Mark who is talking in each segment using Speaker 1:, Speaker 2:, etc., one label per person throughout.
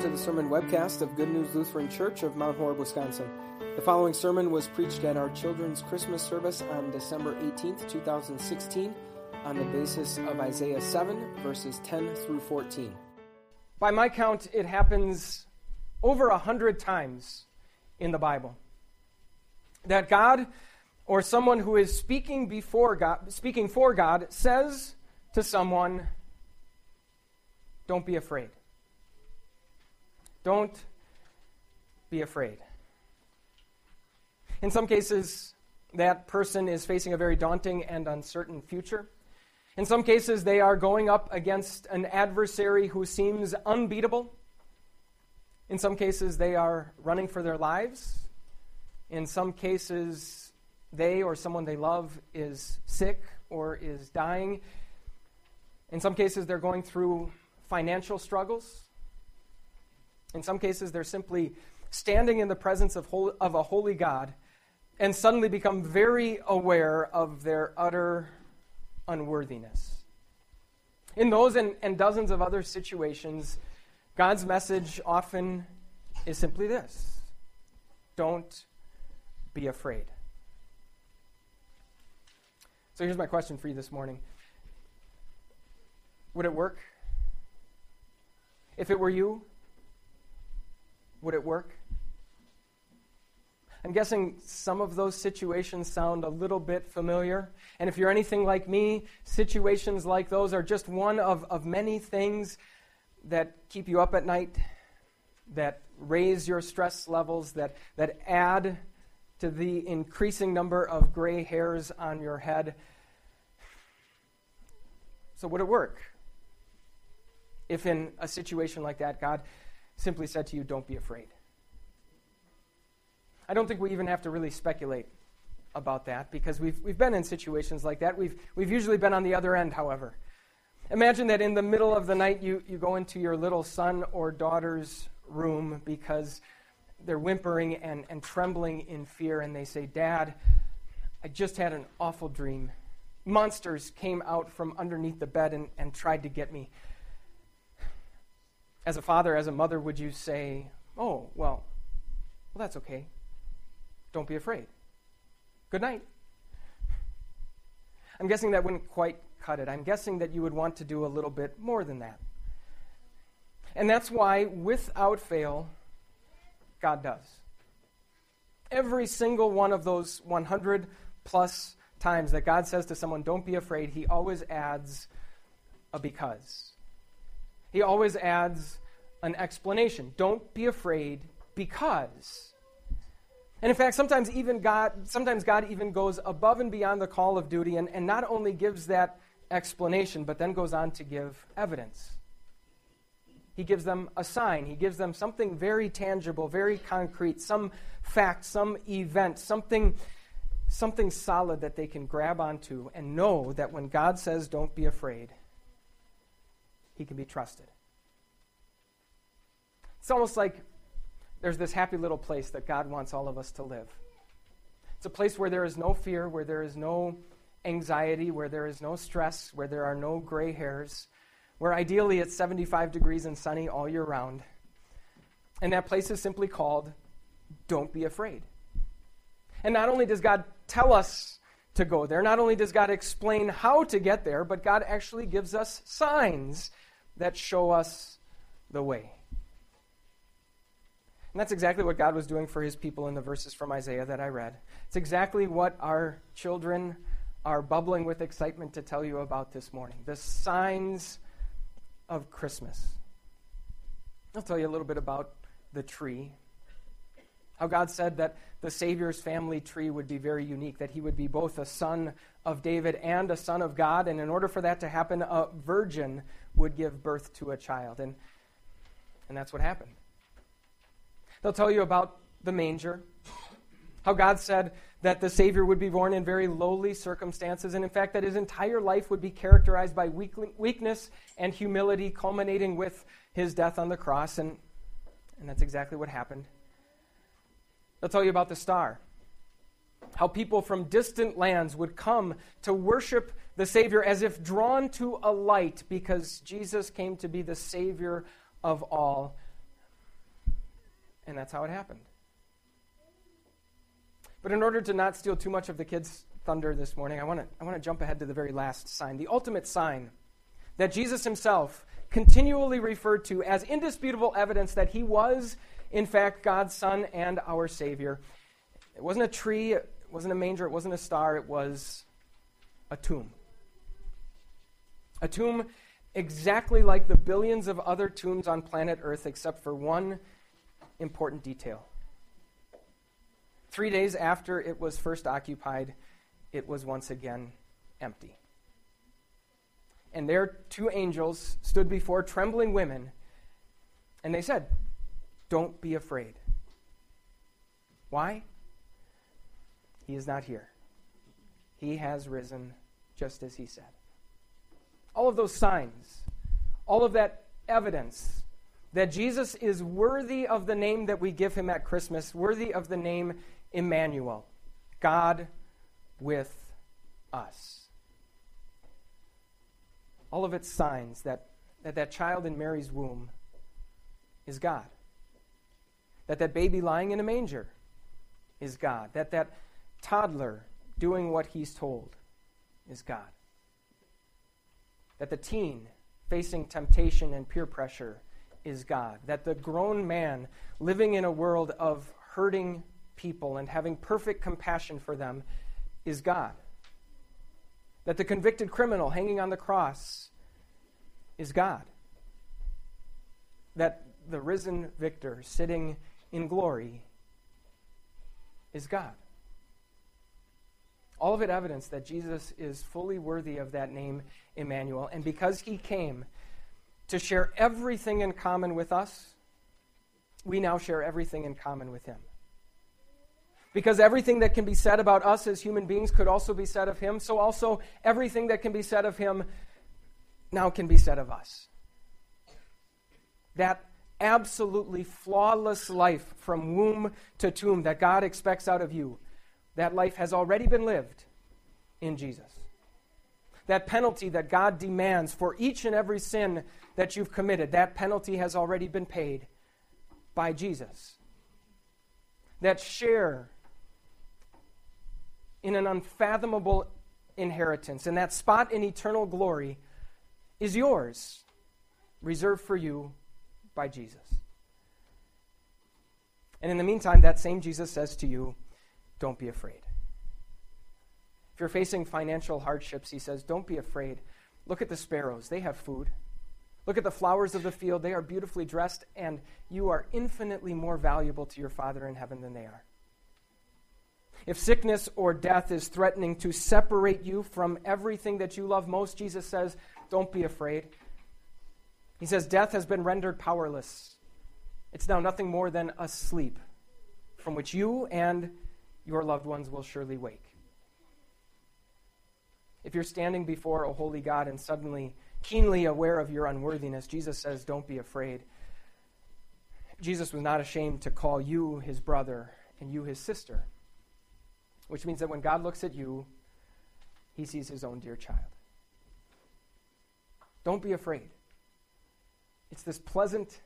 Speaker 1: to the sermon webcast of Good News Lutheran Church of Mount Horeb, Wisconsin. The following sermon was preached at our children's Christmas service on December 18th, 2016, on the basis of Isaiah 7, verses 10 through 14.
Speaker 2: By my count, it happens over a hundred times in the Bible that God or someone who is speaking before God, speaking for God, says to someone, "Don't be afraid." Don't be afraid. In some cases, that person is facing a very daunting and uncertain future. In some cases, they are going up against an adversary who seems unbeatable. In some cases, they are running for their lives. In some cases, they or someone they love is sick or is dying. In some cases, they're going through financial struggles. In some cases, they're simply standing in the presence of, of a holy God and suddenly become very aware of their utter unworthiness. In those and, and dozens of other situations, God's message often is simply this don't be afraid. So here's my question for you this morning Would it work? If it were you, would it work? I'm guessing some of those situations sound a little bit familiar. And if you're anything like me, situations like those are just one of, of many things that keep you up at night, that raise your stress levels, that, that add to the increasing number of gray hairs on your head. So, would it work? If in a situation like that, God simply said to you, Don't be afraid. I don't think we even have to really speculate about that because we've, we've been in situations like that. We've, we've usually been on the other end, however. Imagine that in the middle of the night you, you go into your little son or daughter's room because they're whimpering and, and trembling in fear, and they say, Dad, I just had an awful dream. Monsters came out from underneath the bed and, and tried to get me as a father, as a mother, would you say, oh, well, well, that's okay. Don't be afraid. Good night. I'm guessing that wouldn't quite cut it. I'm guessing that you would want to do a little bit more than that. And that's why, without fail, God does. Every single one of those 100 plus times that God says to someone, Don't be afraid, he always adds a because. He always adds an explanation. Don't be afraid because. And in fact, sometimes even God, sometimes God even goes above and beyond the call of duty and, and not only gives that explanation, but then goes on to give evidence. He gives them a sign. He gives them something very tangible, very concrete, some fact, some event, something, something solid that they can grab onto and know that when God says, don't be afraid, he can be trusted. It's almost like there's this happy little place that God wants all of us to live. It's a place where there is no fear, where there is no anxiety, where there is no stress, where there are no gray hairs, where ideally it's 75 degrees and sunny all year round. And that place is simply called Don't Be Afraid. And not only does God tell us to go there, not only does God explain how to get there, but God actually gives us signs that show us the way. And that's exactly what God was doing for his people in the verses from Isaiah that I read. It's exactly what our children are bubbling with excitement to tell you about this morning the signs of Christmas. I'll tell you a little bit about the tree. How God said that the Savior's family tree would be very unique, that he would be both a son of David and a son of God. And in order for that to happen, a virgin would give birth to a child. And, and that's what happened. They'll tell you about the manger, how God said that the Savior would be born in very lowly circumstances, and in fact, that his entire life would be characterized by weakness and humility, culminating with his death on the cross. And, and that's exactly what happened. They'll tell you about the star, how people from distant lands would come to worship the Savior as if drawn to a light because Jesus came to be the Savior of all And that's how it happened. But in order to not steal too much of the kids' thunder this morning, I want to I want to jump ahead to the very last sign, the ultimate sign that Jesus himself continually referred to as indisputable evidence that he was in fact God's son and our savior. It wasn't a tree, it wasn't a manger, it wasn't a star, it was a tomb. A tomb exactly like the billions of other tombs on planet Earth, except for one important detail. Three days after it was first occupied, it was once again empty. And there, two angels stood before trembling women, and they said, Don't be afraid. Why? He is not here. He has risen just as he said. All of those signs, all of that evidence that Jesus is worthy of the name that we give him at Christmas, worthy of the name Emmanuel, God with us. All of its signs that that, that child in Mary's womb is God. That that baby lying in a manger is God. That that toddler doing what he's told is God. That the teen facing temptation and peer pressure is God. That the grown man living in a world of hurting people and having perfect compassion for them is God. That the convicted criminal hanging on the cross is God. That the risen victor sitting in glory is God. All of it evidence that Jesus is fully worthy of that name, Emmanuel. And because he came to share everything in common with us, we now share everything in common with him. Because everything that can be said about us as human beings could also be said of him, so also everything that can be said of him now can be said of us. That absolutely flawless life from womb to tomb that God expects out of you, that life has already been lived in Jesus. That penalty that God demands for each and every sin that you've committed, that penalty has already been paid by Jesus. That share in an unfathomable inheritance. And that spot in eternal glory is yours, reserved for you by Jesus. And in the meantime, that same Jesus says to you, don't be afraid. If you're facing financial hardships, he says, don't be afraid. Look at the sparrows, they have food. Look at the flowers of the field, they are beautifully dressed, and you are infinitely more valuable to your Father in heaven than they are. If sickness or death is threatening to separate you from everything that you love most, Jesus says, Don't be afraid. He says, Death has been rendered powerless. It's now nothing more than a sleep from which you and your loved ones will surely wake. If you're standing before a holy God and suddenly keenly aware of your unworthiness, Jesus says, Don't be afraid. Jesus was not ashamed to call you his brother and you his sister which means that when God looks at you, he sees his own dear child. Don't be afraid. It's this pleasant,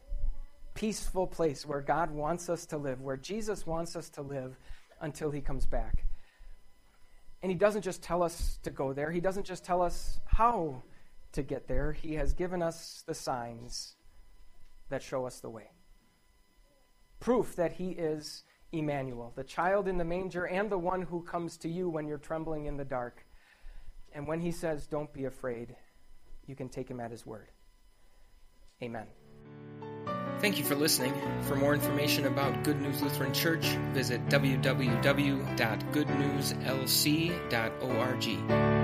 Speaker 2: peaceful place where God wants us to live, where Jesus wants us to live until he comes back. And he doesn't just tell us to go there, he doesn't just tell us how to get there. He has given us the signs that show us the way. Proof that he is Emmanuel, the child in the manger and the one who comes to you when you're trembling in the dark. And when he says, Don't be afraid, you can take him at his word. Amen.
Speaker 1: Thank you for listening. For more information about Good News Lutheran Church, visit www.goodnewslc.org.